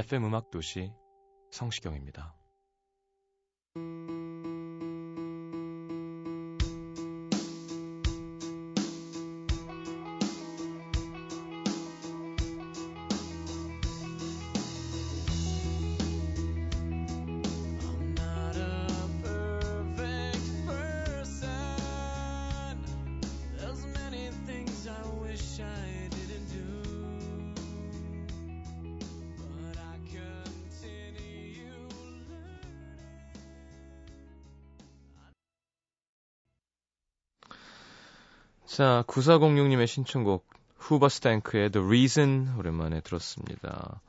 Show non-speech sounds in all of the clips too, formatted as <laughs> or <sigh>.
FM 음악 도시 성시경입니다. 자, 9406님의 신청곡 후버스탱크의 The Reason 오랜만에 들었습니다.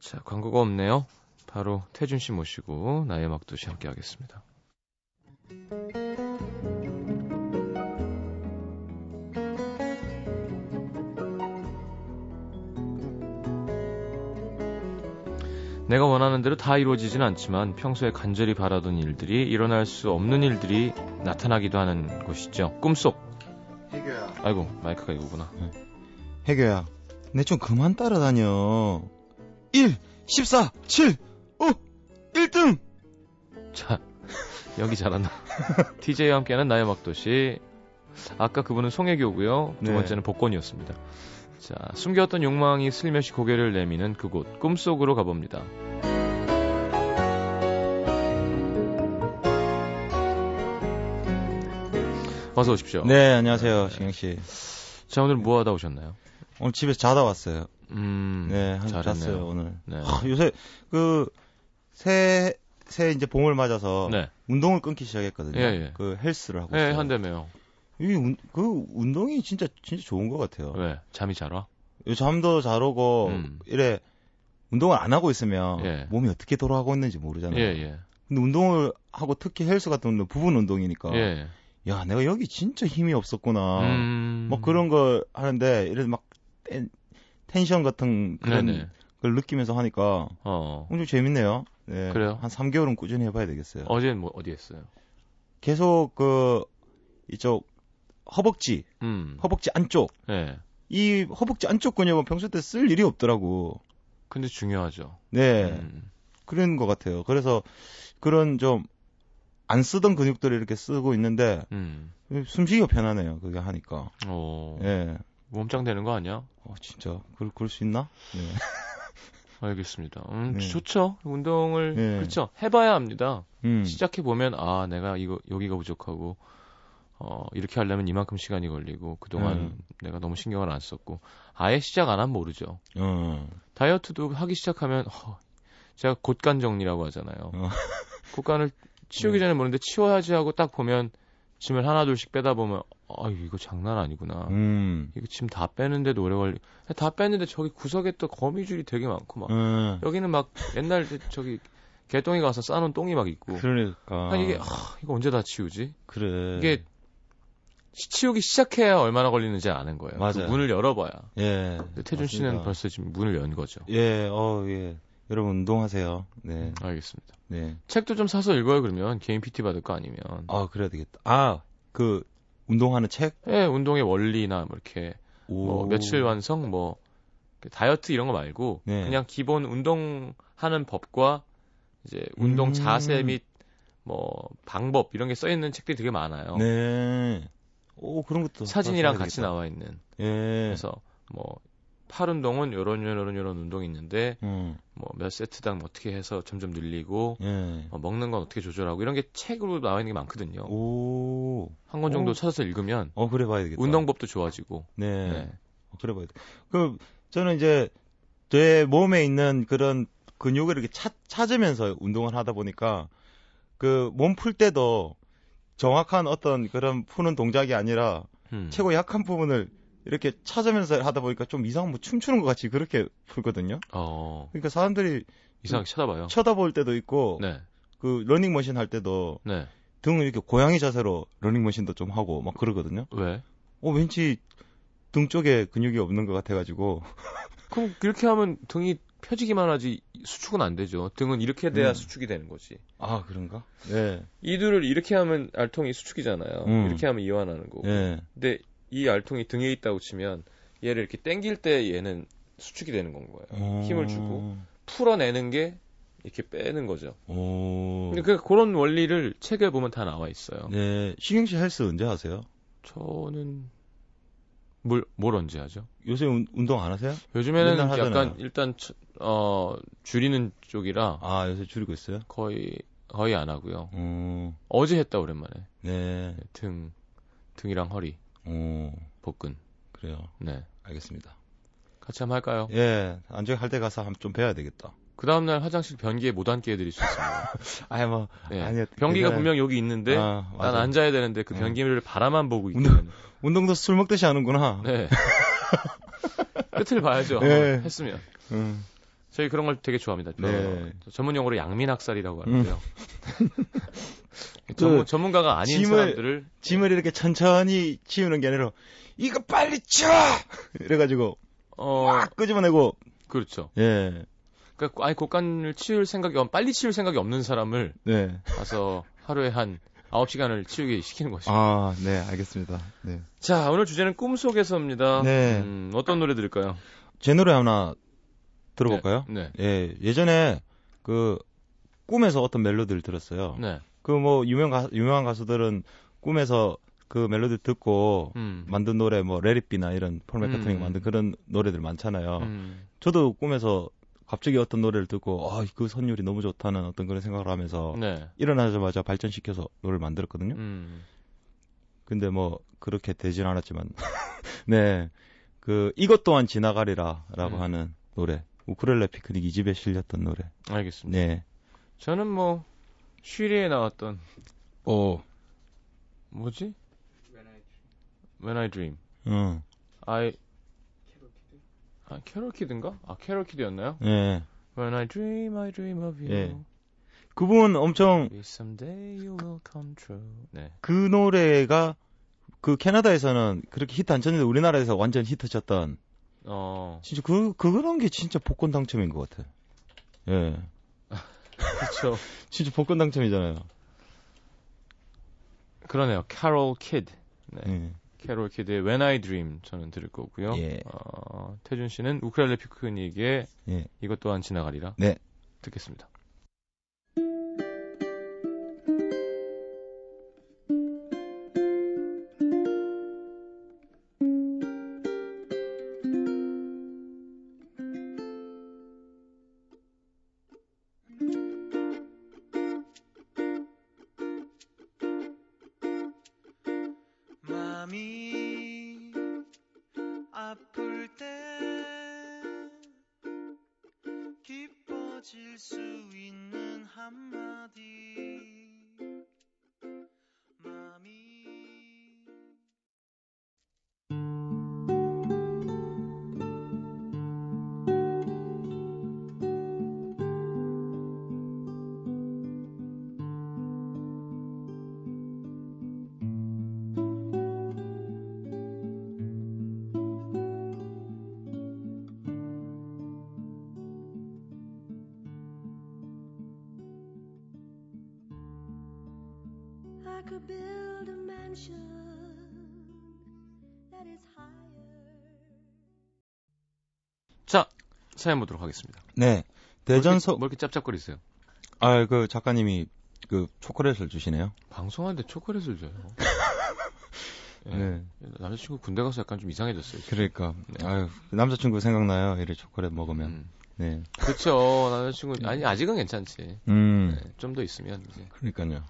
자, 광고가 없네요. 바로 태준 씨 모시고 나의 막도시 함께 하겠습니다. 내가 원하는 대로 다 이루어지진 않지만 평소에 간절히 바라던 일들이 일어날 수 없는 일들이 나타나기도 하는 곳이죠. 꿈속. 해교야. 아이고 마이크가 이거구나. 해교야. 내 좀 그만 따라다녀. 1, 14, 7, 5, 1등! 자 <laughs> 여기 잘한다. <laughs> TJ와 함께하는 나의 막도시. 아까 그분은 송혜교고요. 두 네. 번째는 복권이었습니다. 자 숨겨왔던 욕망이 슬며시 고개를 내미는 그곳 꿈속으로 가봅니다. 어서 오십시오. 네, 안녕하세요, 신경 씨. 자 오늘 뭐 하다 오셨나요? 오늘 집에서 자다 왔어요. 음, 네, 한. 잤어요, 오늘. 네. 하, 요새, 그, 새, 새 이제 봄을 맞아서 네. 운동을 끊기 시작했거든요. 예, 예. 그 헬스를 하고 네, 있어요. 한대매요. 이 운, 그 운동이 진짜 진짜 좋은 것 같아요. 왜? 잠이 잘 와? 요 잠도 잘 오고 음. 이래 운동을 안 하고 있으면 예. 몸이 어떻게 돌아가고 있는지 모르잖아요. 예, 예. 근데 운동을 하고 특히 헬스 같은 운동 부분 운동이니까 예. 야 내가 여기 진짜 힘이 없었구나. 음. 뭐 그런 걸 하는데 이래 막 텐, 텐션 같은 그런 네네. 걸 느끼면서 하니까 어. 엄청 재밌네요. 네. 그래요? 한 3개월은 꾸준히 해봐야 되겠어요. 어제는 뭐 어디 했어요? 계속 그 이쪽 허벅지, 음. 허벅지 안쪽 예. 이 허벅지 안쪽 근육은 평소 때 쓸 일이 없더라고. 근데 중요하죠. 네. 음. 그런 것 같아요. 그래서 그런 좀 안 쓰던 근육들을 이렇게 쓰고 있는데 음. 숨쉬기가 편하네요. 그게 하니까. 어. 예. 몸짱 되는 거 아니야? 어, 진짜. 그럴, 그럴 수 있나? 네. <laughs> 알겠습니다. 음, 네. 좋죠. 운동을 네. 그렇죠. 해봐야 합니다. 음. 시작해 보면 아 내가 이거 여기가 부족하고 어 이렇게 하려면 이만큼 시간이 걸리고 그동안 음. 내가 너무 신경을 안 썼고 아예 시작 안 하면 모르죠. 어. 다이어트도 하기 시작하면 허, 제가 곳간 정리라고 하잖아요. 어. <laughs> 곳간을 치우기 네. 전에 모르는데 치워야지 하고 딱 보면 짐을 하나 둘씩 빼다 보면 아 이거 장난 아니구나. 음. 이거 짐 다 빼는데도 오래 걸리. 다 뺐는데 저기 구석에 또 거미줄이 되게 많고 막 어. 여기는 막 옛날 저기 개똥이 가서 싸놓은 똥이 막 있고. 그러니까. 아니 이게 아, 이거 언제 다 치우지? 그래. 이게 시- 치우기 시작해야 얼마나 걸리는지 아는 거예요. 그 맞아요. 문을 열어봐야. 예. 태준 씨는 맞습니다. 벌써 지금 문을 연 거죠. 예, 어, 예. 여러분 운동하세요. 네. 알겠습니다. 네. 책도 좀 사서 읽어요 그러면 개인 PT 받을 거 아니면. 아, 그래야 되겠다. 아, 그 운동하는 책? 예, 운동의 원리나 뭐 이렇게 뭐 오. 며칠 완성 뭐 다이어트 이런 거 말고 네. 그냥 기본 운동하는 법과 이제 운동 음. 자세 및 뭐 방법 이런 게 써 있는 책들이 되게 많아요. 네. 오, 그런 것도. 사진이랑 같이. 나와 있는. 예. 그래서 뭐 팔 운동은 요런 요런 요런 운동이 있는데 음. 뭐몇 세트당 어떻게 해서 점점 늘리고 예. 어, 먹는 건 어떻게 조절하고 이런 게 책으로 나와 있는 게 많거든요. 오. 한권 정도 오. 찾아서 읽으면 어, 그래 봐야 되겠다. 운동법도 좋아지고. 네. 네. 어, 그래 봐야 돼. 그, 저는 이제, 제 몸에 있는 그런 근육을 이렇게 찾, 찾으면서 운동을 하다 보니까, 그, 몸 풀 때도 정확한 어떤 그런 푸는 동작이 아니라, 음. 최고 약한 부분을 이렇게 찾으면서 하다 보니까 좀 이상한 뭐 춤추는 것 같이 그렇게 풀거든요. 어, 그러니까 사람들이 이상하게 쳐다봐요. 쳐다볼 때도 있고, 네. 그, 러닝머신 할 때도 네. 등을 이렇게 고양이 자세로 러닝머신도 좀 하고 막 그러거든요. 왜? 어, 왠지 등 쪽에 근육이 없는 것 같아가지고. <laughs> 그럼 그렇게 하면 등이 펴지기만 하지 수축은 안 되죠. 등은 이렇게 돼야 음. 수축이 되는 거지. 아, 그런가? 네. 이두를 이렇게 하면 알통이 수축이잖아요. 음. 이렇게 하면 이완하는 거고. 예. 근데 이 알통이 등에 있다고 치면 얘를 이렇게 당길 때 얘는 수축이 되는 건 거예요. 어. 힘을 주고. 풀어내는 게 이렇게 빼는 거죠. 오. 근데 그 그런 원리를 책에 보면 다 나와 있어요. 네. 신경 씨 헬스 언제 하세요? 저는 뭘, 뭘 언제 하죠? 요새 운, 운동 안 하세요? 요즘에는 하잖아요. 약간 일단 저- 어 줄이는 쪽이라 아, 요새 줄이고 있어요? 거의 거의 안 하고요. 어. 어제 했다 오랜만에 네. 등 등이랑 허리 어. 복근. 그래요. 네 알겠습니다. 같이 한번 할까요? 예. 안중에 할때 가서 한번 좀 배워야 되겠다. 그 다음 날 화장실 변기에 못 앉게 해드릴 수 있습니다. <laughs> 아니, 뭐. 네. 아니요. 변기가 괜찮아요. 분명 여기 있는데 아, 난. 앉아야 되는데 그 네. 변기를 바라만 보고 있게 운동-. 운동도 술 먹듯이 하는구나. 네. <laughs> 끝을 봐야죠. 네. 했으면. 음. 저희 그런 걸 되게 좋아합니다. 저- 네. 저 전문 용어로 양민학살이라고 하는데요. <laughs> 그 전문, 전문가가 아닌 짐을- 사람들을 짐을 이렇게 천천히 치우는 게 아니라, 이거 빨리 쳐! 이래가지고, 어꽉 끄집어내고, 그렇죠. 예. 그러니까 아예 곡간을 치울 생각이 없, 빨리 치울 생각이 없는 사람을 네. 가서 하루에 한 9시간을 치우게 시키는 것이죠. 아, 네, 알겠습니다. 네. 자, 오늘 주제는 꿈속에서입니다. 네. 음, 어떤 노래 들을까요? 제 노래 하나 들어볼까요? 네. 예, 예전에 그 꿈에서 어떤 멜로디를 들었어요. 네. 그 뭐 유명 가 유명한 가수들은 꿈에서 그 멜로디 듣고 음. 만든 노래 뭐 레리비나 이런 폴 맥카트니가 음. 만든 그런 노래들 많잖아요. 음. 저도 꿈에서 갑자기 어떤 노래를 듣고 아, 그 선율이 너무 좋다는 어떤 그런 생각을 하면서 네. 일어나자마자 발전시켜서 노래를 만들었거든요. 음. 근데 뭐 그렇게 되진 않았지만 <laughs> 네. 그 이것 또한 지나가리라라고 음. 하는 노래. 우크렐레 피크닉 이 집에 실렸던 노래. 알겠습니다. 네. 저는 뭐 쉬리에 나왔던 오. 뭐지? When I Dream. 응. I 아, 캐롤 키드인가? 아, 캐롤 키드였나요? 예. When I dream, I dream of you. 예. 그분 엄청 Maybe someday you will come true. 네. 그 노래가 그 캐나다에서는 그렇게 히트 안 쳤는데 우리나라에서 완전 히트 쳤던 어, 진짜 그 그런 게 진짜 복권 당첨인 것 같아. 예. 그렇죠. <laughs> 진짜 복권 당첨이잖아요. 그러네요. 캐롤 키드. 네. 예. 캐롤 키드의 When I Dream 저는 들을 거고요. 예. 어, 태준 씨는 우크렐레 피크닉의 예. 이것 또한 지나가리라. 네. 듣겠습니다. 자, 사연 보도록 하겠습니다. 네. 대전 서뭐 이렇게 짭짭거리세요? 아, 그 작가님이 그 초콜릿을 주시네요. 방송하는데 초콜릿을 줘요. 예. <laughs> 네. 남자친구 군대 가서 약간 좀 이상해졌어요. 지금. 그러니까 아유 남자친구 생각나요. 이래 초콜릿 먹으면. 음. 네. 그렇죠. 남자친구 아니 아직은 괜찮지. 음. 네, 좀더 있으면 이제. 그러니까요.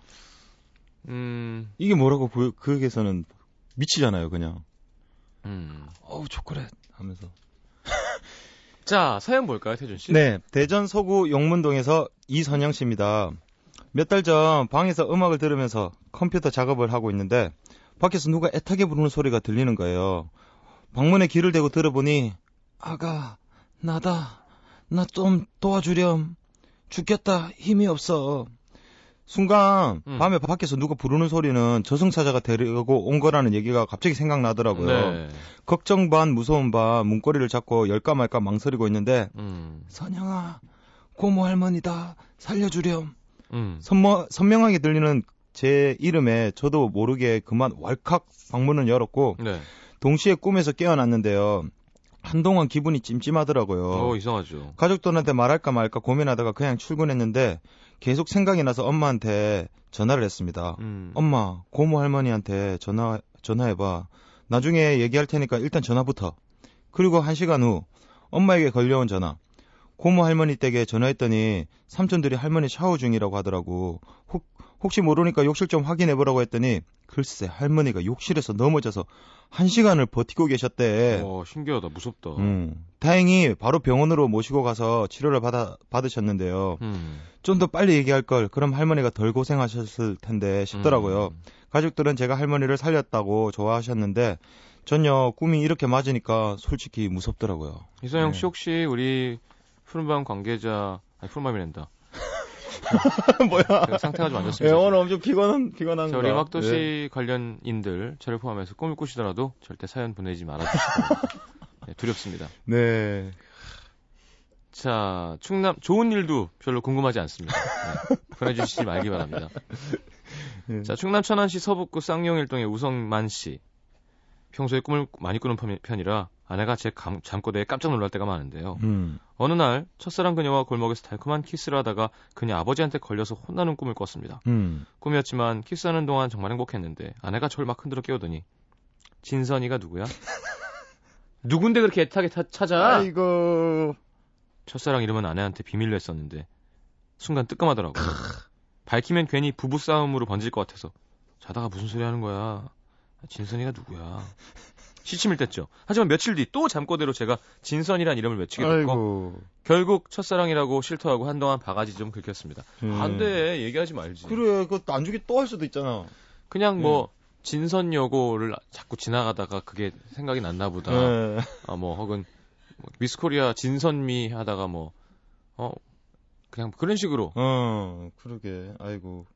음. 이게 뭐라고 보여 그에게서는 미치잖아요, 그냥. 음. 어우, 초콜릿 하면서. <laughs> 자 사연 볼까요, 태준 씨? 네, 대전 서구 용문동에서 이선영 씨입니다. 몇 달 전 방에서 음악을 들으면서 컴퓨터 작업을 하고 있는데 밖에서 누가 애타게 부르는 소리가 들리는 거예요. 방문에 귀를 대고 들어보니 아가 나다 나 좀 도와주렴 죽겠다 힘이 없어 순간 음. 밤에 밖에서 누가 부르는 소리는 저승사자가 데리고 온 거라는 얘기가 갑자기 생각나더라고요. 네. 걱정 반 무서움 반 문고리를 잡고 열까 말까 망설이고 있는데 음. 선영아, 고모 할머니다. 살려주렴. 음. 선머, 선명하게 들리는 제 이름에 저도 모르게 그만 왈칵 방문을 열었고 네. 동시에 꿈에서 깨어났는데요. 한동안 기분이 찜찜하더라고요. 어 이상하죠. 가족들한테 말할까 말까 고민하다가 그냥 출근했는데 계속 생각이 나서 엄마한테 전화를 했습니다. 음. 엄마, 고모 할머니한테 전화 전화해봐. 나중에 얘기할 테니까 일단 전화부터. 그리고 한 시간 후 엄마에게 걸려온 전화. 고모 할머니 댁에 전화했더니 삼촌들이 할머니 샤워 중이라고 하더라고. 혹, 혹시 모르니까 욕실 좀 확인해 보라고 했더니 글쎄 할머니가 욕실에서 넘어져서 한 시간을 버티고 계셨대. 어 신기하다, 무섭다. 음, 다행히 바로 병원으로 모시고 가서 치료를 받아, 받으셨는데요. 음. 좀더 빨리 얘기할 걸 그럼 할머니가 덜 고생하셨을 텐데 싶더라고요. 음. 가족들은 제가 할머니를 살렸다고 좋아하셨는데 전요 꿈이 이렇게 맞으니까 솔직히 무섭더라고요. 이선영 네. 씨 혹시 우리 푸른밤 관계자 아니 푸른밤이란다. <laughs> 뭐야? 제가 상태가 좀 안 좋습니다. 엄청 피곤한 피곤한 저 우리 음악도시 관련인들 저를 포함해서 꿈을 꾸시더라도 절대 사연 보내지 바랍니다. <laughs> 네, 두렵습니다. 네. 자, 충남 좋은 일도 별로 궁금하지 않습니다. 네, 보내주시지 말기 바랍니다. 네. <laughs> 자, 충남 천안시 서북구 쌍용일동의 우성만 씨. 평소에 꿈을 많이 꾸는 편- 편이라 아내가 제 감- 잠꼬대에 깜짝 놀랄 때가 많은데요. 음. 어느 날 첫사랑 그녀와 골목에서 달콤한 키스를 하다가 그녀 아버지한테 걸려서 혼나는 꿈을 꿨습니다. 음. 꿈이었지만 키스하는 동안 정말 행복했는데 아내가 저를 막 흔들어 깨우더니 진선이가 누구야? <laughs> 누군데 그렇게 애타게 타- 찾아? 아이고. 첫사랑 이름은 아내한테 비밀로 했었는데 순간 뜨끔하더라고요. 밝히면 괜히 부부 싸움으로 번질 것 같아서 자다가 무슨 소리 하는 거야? 진선이가 누구야? 시침을 뗐죠. 하지만 며칠 뒤 또 잠꼬대로 제가 진선이란 이름을 외치게 됐고 아이고. 결국 첫사랑이라고 실토하고 한동안 바가지 좀 긁혔습니다. 음. 안 돼. 얘기하지 말지. 그래, 그거 나중에 또할 수도 있잖아. 그냥 네. 뭐 진선 여고를 자꾸 지나가다가 그게 생각이 났나 보다. 네. 아, 뭐 혹은 뭐 미스코리아 진선미 하다가 뭐 어, 그냥 그런 식으로 어, 그러게. 아이고.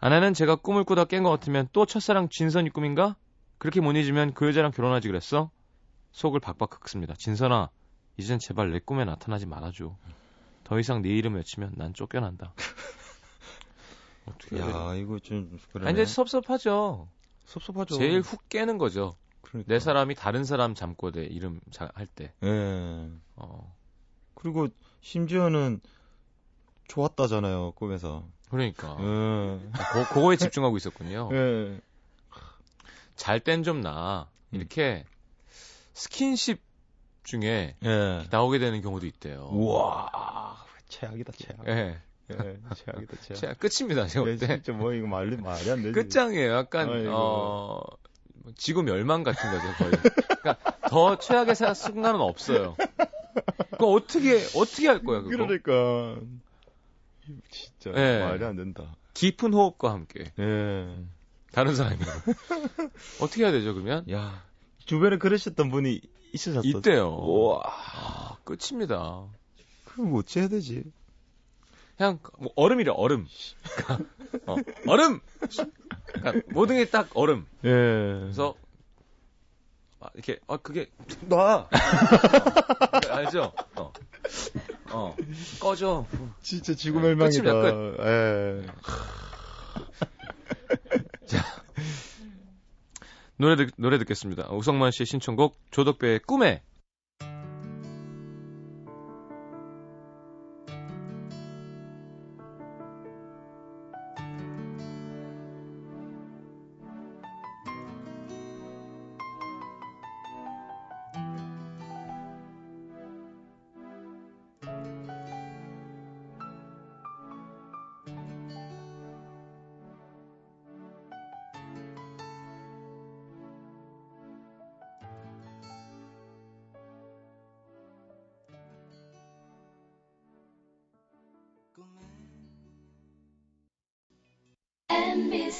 아내는 제가 꿈을 꾸다 깬 것 같으면 또 첫사랑 진선이 꿈인가? 그렇게 못 잊으면 그 여자랑 결혼하지 그랬어? 속을 박박 긁습니다. 진선아, 이젠 제발 내 꿈에 나타나지 말아줘. 더 이상 네 이름 외치면 난 쫓겨난다. <laughs> 어떻게? 야, 이거 좀 그래. 아니, 근데 섭섭하죠. 섭섭하죠. 제일 훅 깨는 거죠. 그러니까. 내 사람이 다른 사람 잠꼬대 이름 자- 할 때. 예. 어. 그리고 심지어는 좋았다잖아요, 꿈에서. 그러니까. 예. 고, 그거에 집중하고 있었군요. 예. 잘 땐 좀 나. 이렇게 스킨십 중에 예. 나오게 되는 경우도 있대요. 우와. 최악이다, 최악. 예. 예. 최악이다, 최악. 자, 끝입니다. 제가 예, 볼 때. 진짜 뭐 이거 말이 말이 안 되지. 끝장이에요. 약간 아이고. 어뭐 지구 멸망 같은 거죠, 거의. 그러니까 더 최악의 사- 순간은 없어요. 그거 어떻게 어떻게 할 거야, 그거? 그러니까 진짜 예. 말이 안 된다. 깊은 호흡과 함께 예. 다른 사람이 <laughs> 어떻게 해야 되죠, 그러면? 야, 주변에 그러셨던 분이 있으셨어. 이때요. 우와. 아, 끝입니다. 그럼 어찌 해야 되지? 그냥 뭐 얼음이래, 얼음. <laughs> 어, 얼음. 그러니까 모든 게 딱 얼음. 예. 그래서 아, 이렇게 아 그게 놔 어, 알죠? 어. 어 꺼져 진짜 지구 네, 멸망이다. 예. 노래 듣, 노래 듣겠습니다. 우성만 씨의 신청곡 조덕배의 꿈에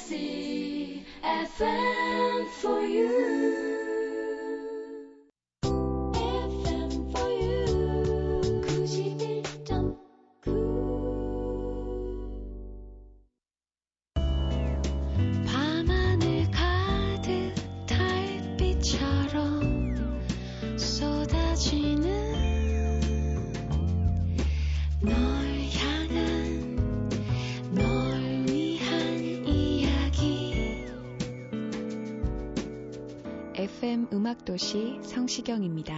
C F M for you. 음악 도시 성시경입니다.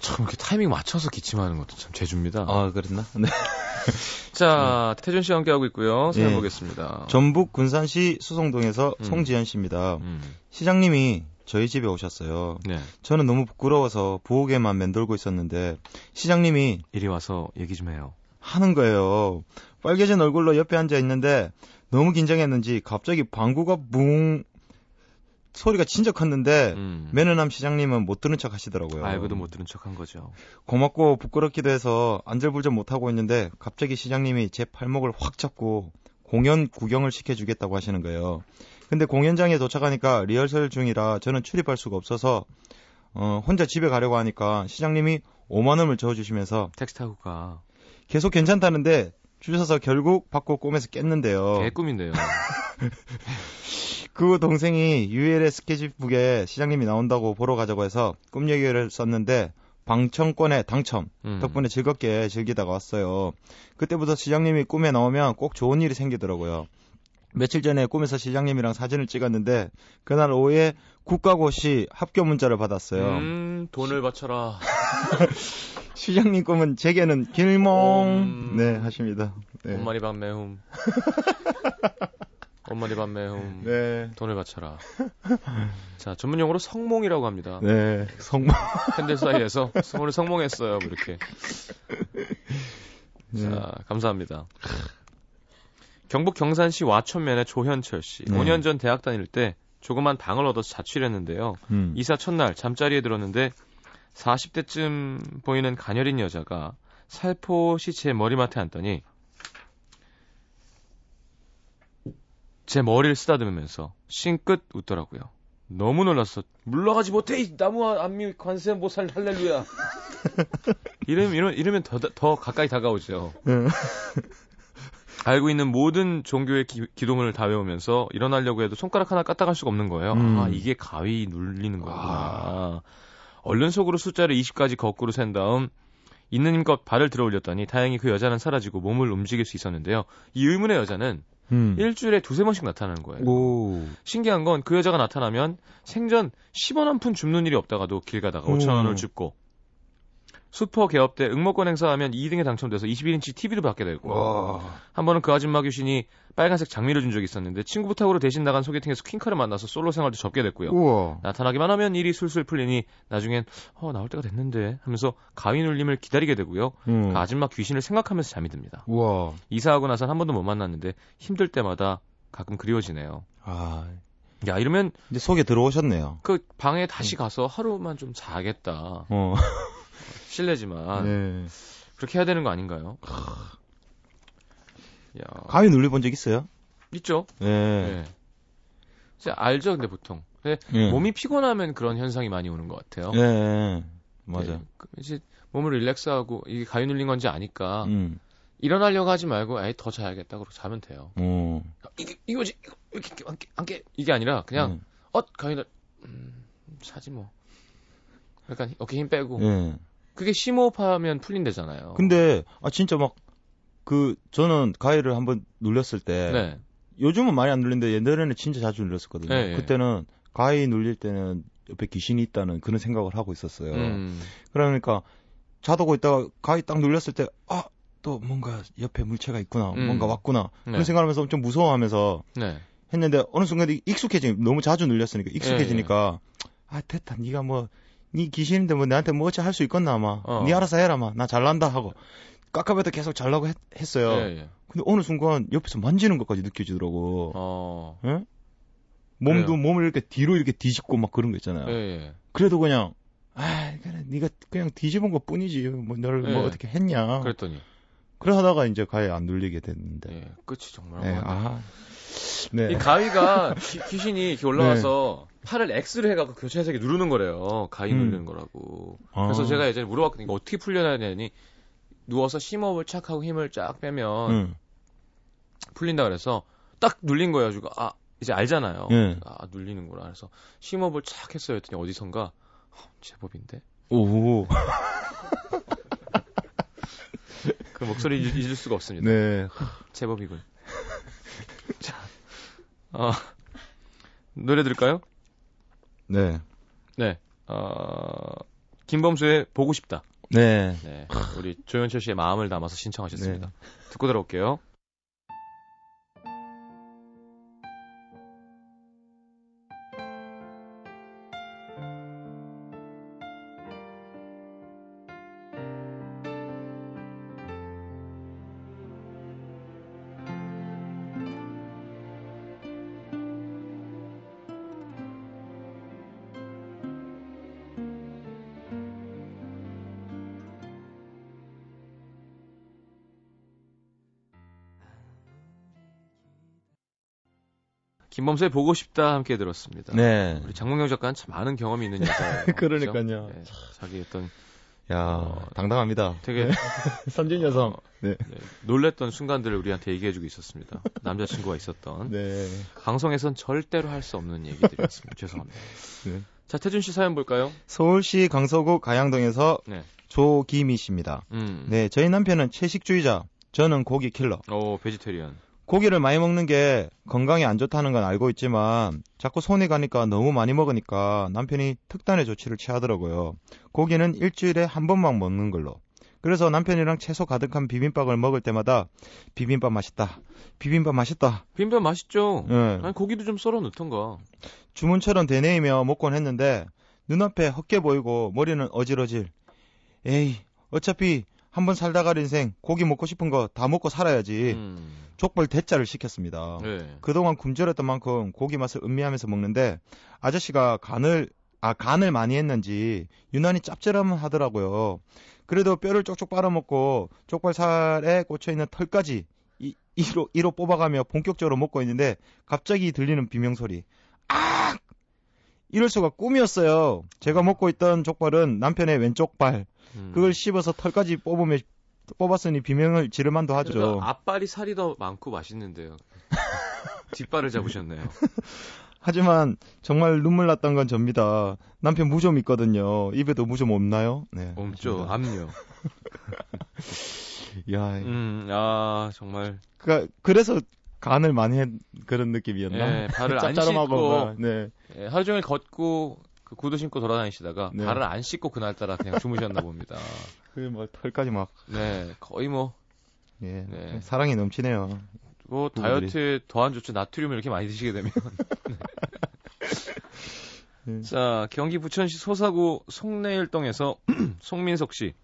참 이렇게 타이밍 맞춰서 기침하는 것도 참 재주입니다. 아, 그랬나? <laughs> 네. 자, 태준 씨와 함께 하고 있고요. 사연 예. 보겠습니다. 전북 군산시 수성동에서 음. 송지현 씨입니다. 음, 시장님이 저희 집에 오셨어요. 네. 저는 너무 부끄러워서 부엌에만 맴돌고 있었는데 시장님이 이리 와서 얘기 좀 해요. 하는 거예요. 빨개진 얼굴로 옆에 앉아 있는데 너무 긴장했는지 갑자기 방구가 붕 소리가 진짜 컸는데 음. 매너남 시장님은 못 들은 척 하시더라고요. 알고도 못 들은 척 한 거죠. 고맙고 부끄럽기도 해서 안절부절 못 하고 있는데 갑자기 시장님이 제 팔목을 확 잡고 공연 구경을 시켜주겠다고 하시는 거예요. 근데 공연장에 도착하니까 리허설 중이라 저는 출입할 수가 없어서 어, 혼자 집에 가려고 하니까 시장님이 5만 원을 저어주시면서 텍스트 하고 가. 계속 괜찮다는데 주셔서 결국 받고 꿈에서 깼는데요. 개꿈인데요. <laughs> 그 동생이 UL의 스케치북에 시장님이 나온다고 보러 가자고 해서 꿈 얘기를 썼는데 방청권에 당첨. 음. 덕분에 즐겁게 즐기다가 왔어요. 그때부터 시장님이 꿈에 나오면 꼭 좋은 일이 생기더라고요. 며칠 전에 꿈에서 시장님이랑 사진을 찍었는데 그날 오후에 국가고시 합격 문자를 받았어요. 음, 돈을 바쳐라. <laughs> 시장님 꿈은 제게는 길몽 음. 네 하십니다. 네. 엄마리 밥 매움. <laughs> 엄마리 밥 매움. 네. 돈을 바쳐라. 자, 전문 용어로 성몽이라고 합니다. 네. 성모. 팬들 사이에서 오늘 성몽했어요. 뭐 이렇게. 네. 자, 감사합니다. 경북 경산시 와천면의 조현철 씨. 네. 5년 전 대학 다닐 때 조그만 방을 얻어서 자취를 했는데요. 음. 이사 첫날 잠자리에 들었는데 40대쯤 보이는 가녀린 여자가 살포시 제 머리맡에 앉더니 제 머리를 쓰다듬으면서 싱긋 웃더라고요. 너무 놀랐어. 물러가지 못해 이 나무 안미 관세 보살 할렐루야. <laughs> 이러면 이러, 이러면 더, 더 가까이 다가오죠. 네. <laughs> 알고 있는 모든 종교의 기, 기도문을 다 외우면서 일어나려고 해도 손가락 하나 까딱할 수가 없는 거예요. 음. 아 이게 가위 눌리는 거구나. 얼른 속으로 숫자를 20까지 거꾸로 센 다음 있는 힘껏 발을 들어 올렸더니 다행히 그 여자는 사라지고 몸을 움직일 수 있었는데요. 이 의문의 여자는 음. 일주일에 두세 번씩 나타나는 거예요. 오. 신기한 건 그 여자가 나타나면 생전 10원 한 푼 줍는 일이 없다가도 길 가다가 5천 원을 음. 줍고 슈퍼 개업 때 응모권 행사하면 2등에 당첨돼서 21인치 TV도 받게 되고 와. 한 번은 그 아줌마 귀신이 빨간색 장미를 준 적이 있었는데 친구 부탁으로 대신 나간 소개팅에서 퀸카를 만나서 솔로 생활도 접게 됐고요. 우와. 나타나기만 하면 일이 술술 풀리니 나중엔 어 나올 때가 됐는데 하면서 가위 눌림을 기다리게 되고요. 음. 그 아줌마 귀신을 생각하면서 잠이 듭니다. 우와. 이사하고 나선 한 번도 못 만났는데 힘들 때마다 가끔 그리워지네요. 아. 야 이러면 이제 속에 들어오셨네요. 그 방에 다시 가서 하루만 좀 자겠다. 어. <laughs> 실례지만 네. 그렇게 해야 되는 거 아닌가요? 야 가위 눌려본 적 있어요? 있죠. 네. 네. 이제 알죠, 근데 보통. 근데 네. 몸이 피곤하면 그런 현상이 많이 오는 것 같아요. 네. 맞아. 네, 그 이제 몸을 릴렉스하고 이게 가위 눌린 건지 아니까 음. 일어나려고 하지 말고 아예 더 자야겠다 그러고 자면 돼요. 어. 이게 이거지 이거 이렇게 안게 안게 이게 아니라 그냥 음. 어 가위 눌 음, 자지 뭐. 약간 어깨 힘 빼고 네. 그게 심호흡하면 풀린대잖아요. 근데 아 진짜 막 그 저는 가위를 한번 눌렸을 때 네. 요즘은 많이 안 눌리는데 옛날에는 진짜 자주 눌렸었거든요. 네, 네. 그때는 가위 눌릴 때는 옆에 귀신이 있다는 그런 생각을 하고 있었어요. 음. 그러니까 자다고 있다가 가위 딱 눌렸을 때 아 또 뭔가 옆에 물체가 있구나, 음. 뭔가 왔구나 네. 그런 생각하면서 엄청 무서워하면서 네. 했는데 어느 순간에 익숙해지 너무 자주 눌렸으니까 예, 익숙해지니까 아 됐다 네가 뭐 네 귀신인데 뭐 나한테 뭐 어찌 할 수 있겠나 아마 어. 네 알아서 해라 마 나 잘난다 하고 깎아봐도 계속 잘라고 했, 했어요. 예, 예. 근데 어느 순간 옆에서 만지는 것까지 느껴지더라고. 어. 예? 몸도 그래요. 몸을 이렇게 뒤로 이렇게 뒤집고 막 그런 거 있잖아요. 예, 예. 그래도 그냥 아 그래 네가 그냥 뒤집은 것 뿐이지 뭐 너를 뭐 예. 어떻게 했냐. 그랬더니 그래 하다가 이제 가위 안 눌리게 됐는데. 예, 끝이 정말. 네, 험하네요. 아. 네. 이 가위가 귀, 신이 이렇게 올라와서 팔을 X를 해갖고 교차해서 이렇게 누르는 거래요. 가위 음. 누르는 거라고. 그래서 아. 제가 예전에 물어봤거든요. 어떻게 풀려나야 되니? 누워서 심호흡을 착 하고 힘을 쫙 빼면 응. 풀린다 그래서 딱 눌린 거예요. 가지고 아 이제 알잖아요. 예. 아 눌리는구나. 그래서 심호흡을 착 했어요. 했더니 어디선가 어, 제법인데 오. <laughs> 그 목소리 잊- 잊을 수가 없습니다. 네. 제법이군. <laughs> 자, 어, 노래 들을까요? 네. 네. 어, 김범수의 보고 싶다. 네. 네. 우리 조현철 씨의 마음을 담아서 신청하셨습니다. 네. 듣고 들어올게요. 김범수의 보고 싶다 함께 들었습니다. 네. 우리 장문경 작가는 참 많은 경험이 있는 <laughs> 여자예요. 그러니까요. 그죠? 네, 자기 어떤 야, 어, 당당합니다. 되게 <laughs> 선진 여성. 네. 네, 놀랬던 순간들을 우리한테 얘기해주고 있었습니다. 남자친구가 있었던 네. 방송에선 절대로 할 수 없는 얘기들이었습니다. 죄송합니다. 네. 자 태준 씨 사연 볼까요? 서울시 강서구 가양동에서 네. 조기미 씨입니다. 음. 네, 저희 남편은 채식주의자. 저는 고기 킬러. 오 베지테리언. 고기를 많이 먹는 게 건강에 안 좋다는 건 알고 있지만 자꾸 손이 가니까 너무 많이 먹으니까 남편이 특단의 조치를 취하더라고요. 고기는 일주일에 한 번만 먹는 걸로. 그래서 남편이랑 채소 가득한 비빔밥을 먹을 때마다 비빔밥 맛있다. 비빔밥 맛있다. 비빔밥 맛있죠. 예. 아니 고기도 좀 썰어 넣던가. 주문처럼 되뇌이며 먹곤 했는데 눈앞에 헛게 보이고 머리는 어질어질. 에이, 어차피 한번 살다 갈 인생 고기 먹고 싶은 거 다 먹고 살아야지. 음. 족벌 대짜를 시켰습니다. 네. 그동안 굶주렸던 만큼 고기 맛을 음미하면서 먹는데 아저씨가 간을 아 간을 많이 했는지 유난히 짭짤하면 하더라고요. 그래도 뼈를 쪽쪽 빨아먹고 족발 살에 꽂혀 있는 털까지 이, 이로 이로 뽑아가며 본격적으로 먹고 있는데 갑자기 들리는 비명 소리. 아! 이럴 수가 꿈이었어요. 제가 먹고 있던 족발은 남편의 왼쪽 발. 음. 그걸 씹어서 털까지 뽑으면 뽑았으니 비명을 지를 만도 하죠. 그러니까 앞발이 살이 더 많고 맛있는데요. <laughs> 뒷발을 잡으셨네요. <laughs> 하지만 정말 눈물 났던 건 접니다. 남편 무좀 있거든요. 입에도 무좀 없나요? 네. 없죠. 압류. <laughs> 야, 음, 아 정말. 그러니까 그래서 간을 많이 한 그런 느낌이었나? 예, 발을 안 씻고 뭐, 네. 예, 하루 종일 걷고 그 구두 신고 돌아다니시다가 네. 발을 안 씻고 그날따라 그냥 주무셨나 봅니다. <laughs> 그뭐 털까지 막 네, 거의 뭐, 예. 네. 사랑이 넘치네요. 뭐. 다이어트에 더안 좋죠. 나트륨을 이렇게 많이 드시게 되면. <laughs> 네. 자, 경기 부천시 소사구 송내일동에서 <clears throat> 송민석 씨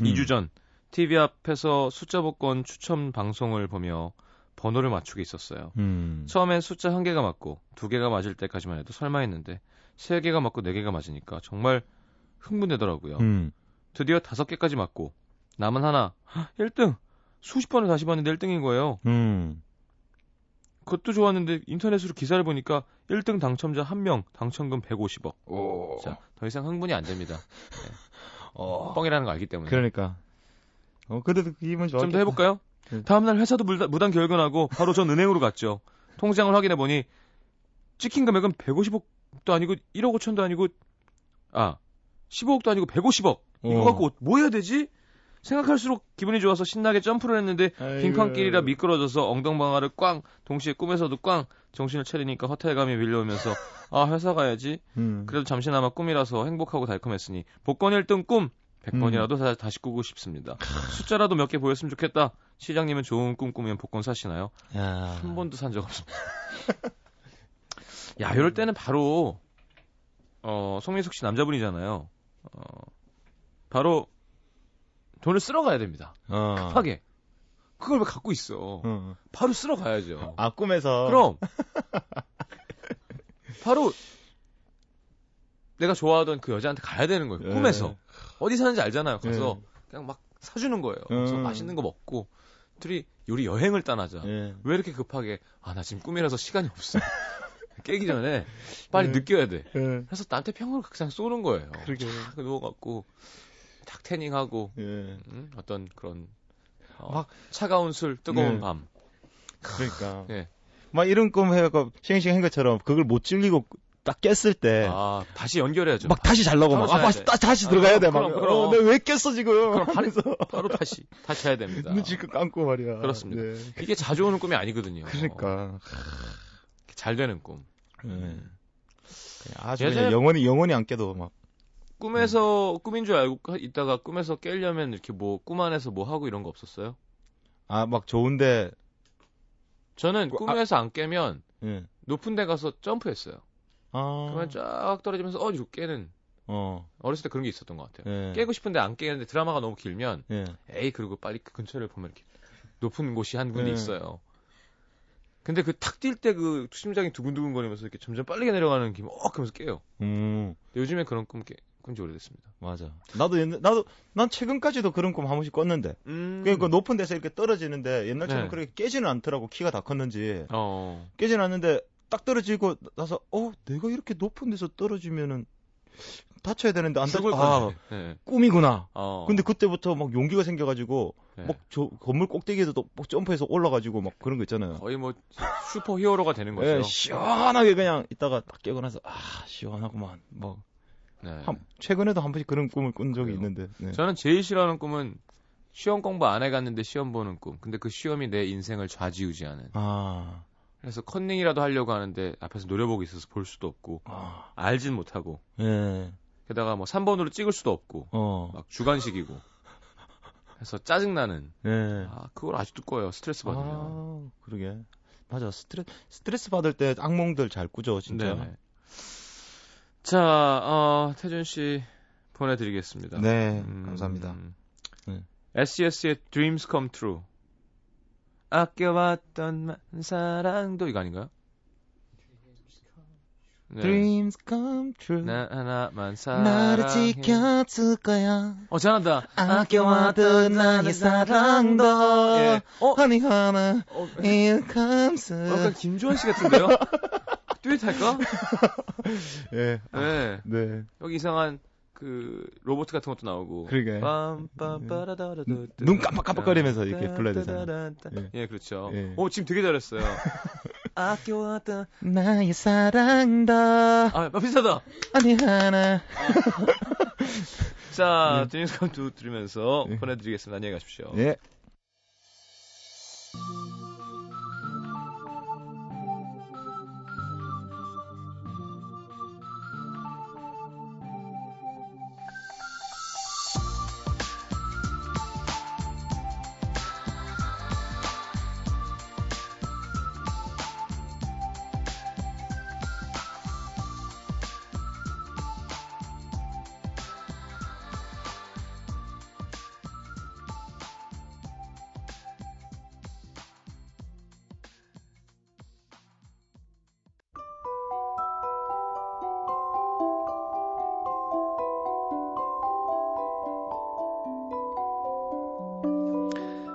음. 2주 전 TV 앞에서 숫자 복권 추첨 방송을 보며 번호를 맞추고 있었어요. 음. 처음엔 숫자 한 개가 맞고 두 개가 맞을 때까지만 해도 설마 했는데 세 개가 맞고 네 개가 맞으니까 정말 흥분되더라고요. 음. 드디어 다섯 개까지 맞고 남은 하나 1등 수십 번을 다시 봤는데 1등인 거예요. 음. 그것도 좋았는데 인터넷으로 기사를 보니까 1등 당첨자 1명 당첨금 150억. 오. 자, 더 이상 흥분이 안 됩니다. <laughs> 어. 뻥이라는 거 알기 때문에. 그러니까. 어, 그래도 기분 좋아. 좀더 해볼까요? 네. 다음날 회사도 무단, 무단 결근하고 바로 전 은행으로 갔죠. 통장을 확인해 보니 찍힌 금액은 150억 도 아니고 1억 5천도 아니고 아 15억도 아니고 150억. 이거 어. 갖고 뭐 해야 되지? 생각할수록 기분이 좋아서 신나게 점프를 했는데 빙판길이라 미끄러져서 엉덩방아를 꽝 동시에 꿈에서도 꽝 정신을 차리니까 허탈감이 밀려오면서 아 회사 가야지 음. 그래도 잠시나마 꿈이라서 행복하고 달콤했으니 복권 1등 꿈 음. 100번이라도 다, 다시 꾸고 싶습니다. 숫자라도 몇 개 보였으면 좋겠다. 시장님은 좋은 꿈 꾸면 복권 사시나요? 야. 한 번도 산 적 없습니다. <laughs> 야, 이럴 때는 바로 어, 송민숙 씨 남자분이잖아요. 어, 바로 돈을 쓸어 가야 됩니다. 어. 급하게. 그걸 왜 갖고 있어? 어. 바로 쓸어 가야죠. 아, 꿈에서. 그럼 <laughs> 바로 내가 좋아하던 그 여자한테 가야 되는 거예요. 예. 꿈에서 어디 사는지 알잖아요. 가서 예. 그냥 막 사주는 거예요. 그래서 음. 맛있는 거 먹고 둘이 요리 여행을 떠나자. 예. 왜 이렇게 급하게 아 나 지금 꿈이라서 시간이 없어. <laughs> 깨기 전에 빨리 네. 느껴야 돼. 예. 그래서 나한테 평을 그냥 쏘는 거예요. 그러게. 탁 누워갖고 탁 태닝하고 예. 음, 어떤 그런 어, 막- 차가운 술, 뜨거운 네. 밤. 그러니까. 예. <laughs> 막 이런 꿈 해갖고 싱싱한 것처럼 그걸 못 즐기고 딱 깼을 때. 아 다시 연결해야죠. 막 다시 잘라고 막, 아. 다, 다시 아, 들어가야 돼. 막, 그럼, 그럼. 어, 내가 왜 깼어, 지금? 그럼 바로, <laughs> 바로 다시 다시 해야 됩니다. <laughs> 눈 지금 감고 말이야. 그렇습니다. 네. 이게 자주 오는 꿈이 아니거든요. 그러니까. 잘 되는 꿈. 예. 그냥 아주 예전에- 영원히, 영원히 안 깨도 막. 꿈에서 꿈인 줄 알고 있다가 꿈에서 깨려면 이렇게 뭐 꿈 안에서 뭐 하고 이런 거 없었어요? 아, 막 좋은데. 저는 그- 꿈에서 안 깨면 예. 높은 데 가서 점프했어요. 아. 그러면 쫙 떨어지면서 어 이거 깨는 어. 어렸을 때 그런 게 있었던 것 같아요. 예. 깨고 싶은데 안 깨는데 드라마가 너무 길면 예. 에이 그리고 빨리 그 근처를 보면 이렇게 높은 곳이 한 군데 네. 있어요. 근데 그 탁 뛸 때 그 심장이 두근두근 거리면서 이렇게 점점 빠르게 내려가는 기분 어 하면서 깨요. 음. 요즘에 그런 꿈 깨, 꾼지 오래됐습니다. 맞아. 나도 옛날, 나도, 난 최근까지도 그런 꿈 한 번씩 꿨는데. 음. 그러니까 높은 데서 이렇게 떨어지는데 옛날처럼 네. 그렇게 깨지는 않더라고. 키가 다 컸는지. 어. 깨지는 않는데 딱 떨어지고 나서 어, 내가 이렇게 높은 데서 떨어지면은 다쳐야 되는데 안 다쳐. 아, 건데. 네. 꿈이구나. 어. 근데 그때부터 막 용기가 생겨가지고 네. 막저 건물 꼭대기에도 막 점프해서 올라가지고 막 그런 거 있잖아요. 거의 뭐 슈퍼 히어로가 되는 거죠. 예, 시원하게 그냥 있다가 딱 깨고 나서 아 시원하구만. 뭐 네. 한- 최근에도 한 번씩 그런 꿈을 꾼 적이 그래요? 있는데. 네. 저는 제일 싫어하는 꿈은 시험 공부 안 해갔는데 시험 보는 꿈. 근데 그 시험이 내 인생을 좌지우지하는. 아, 그래서 컨닝이라도 하려고 하는데 앞에서 노려보고 있어서 볼 수도 없고 아, 알진 못하고 예, 게다가 뭐 3번으로 찍을 수도 없고 어, 막 주관식이고 해서 짜증나는 예. 아 그걸 아직도 꿔요 스트레스 받으면 아, 그러게. 맞아. 스트레스 스트레스 받을 때 악몽들 잘 꾸죠, 진짜. 네네. 자 어, 태준 씨 보내드리겠습니다 네, 음, 감사합니다. 네. SES의 Dreams Come True 아껴왔던 사랑도 이거 아닌가요? 네. Dreams come true. 나 하나만 나를 사랑해 지켜줄 거야. 어 잘한다 아껴왔던 나의 사랑도. 예. 어? 하니 하나, 어, 일감스. 약간 김주원 씨 같은데요? <laughs> 듀엣 할까? <laughs> 예. 아, 네. 네. 여기 이상한 그 로봇 같은 것도 나오고. 그러게. 빰빰빠라다라다다. 눈 깜빡깜빡거리면서 이렇게 불러야 되잖아. 따다다다다. 예, 그렇죠. 예. 오, 지금 되게 잘했어요. <laughs> 아껴왔던. 나의 사랑도. 아, 아, 비슷하다. 아니 하나. <laughs> 자, 드림스 컴투 들으면서 네. 보내드리겠습니다. 안녕히 가십시오. 예.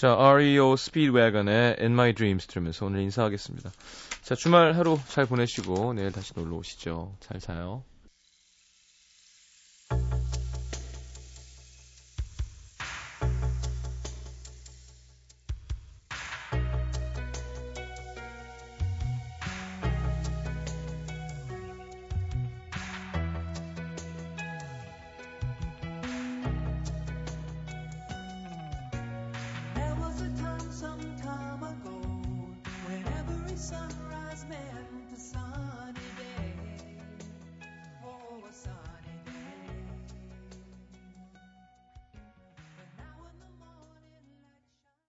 자, REO 스피드웨건의 In My Dreams 들으면서 오늘 인사하겠습니다. 자, 주말 하루 잘 보내시고 내일 다시 놀러 오시죠. 잘 자요.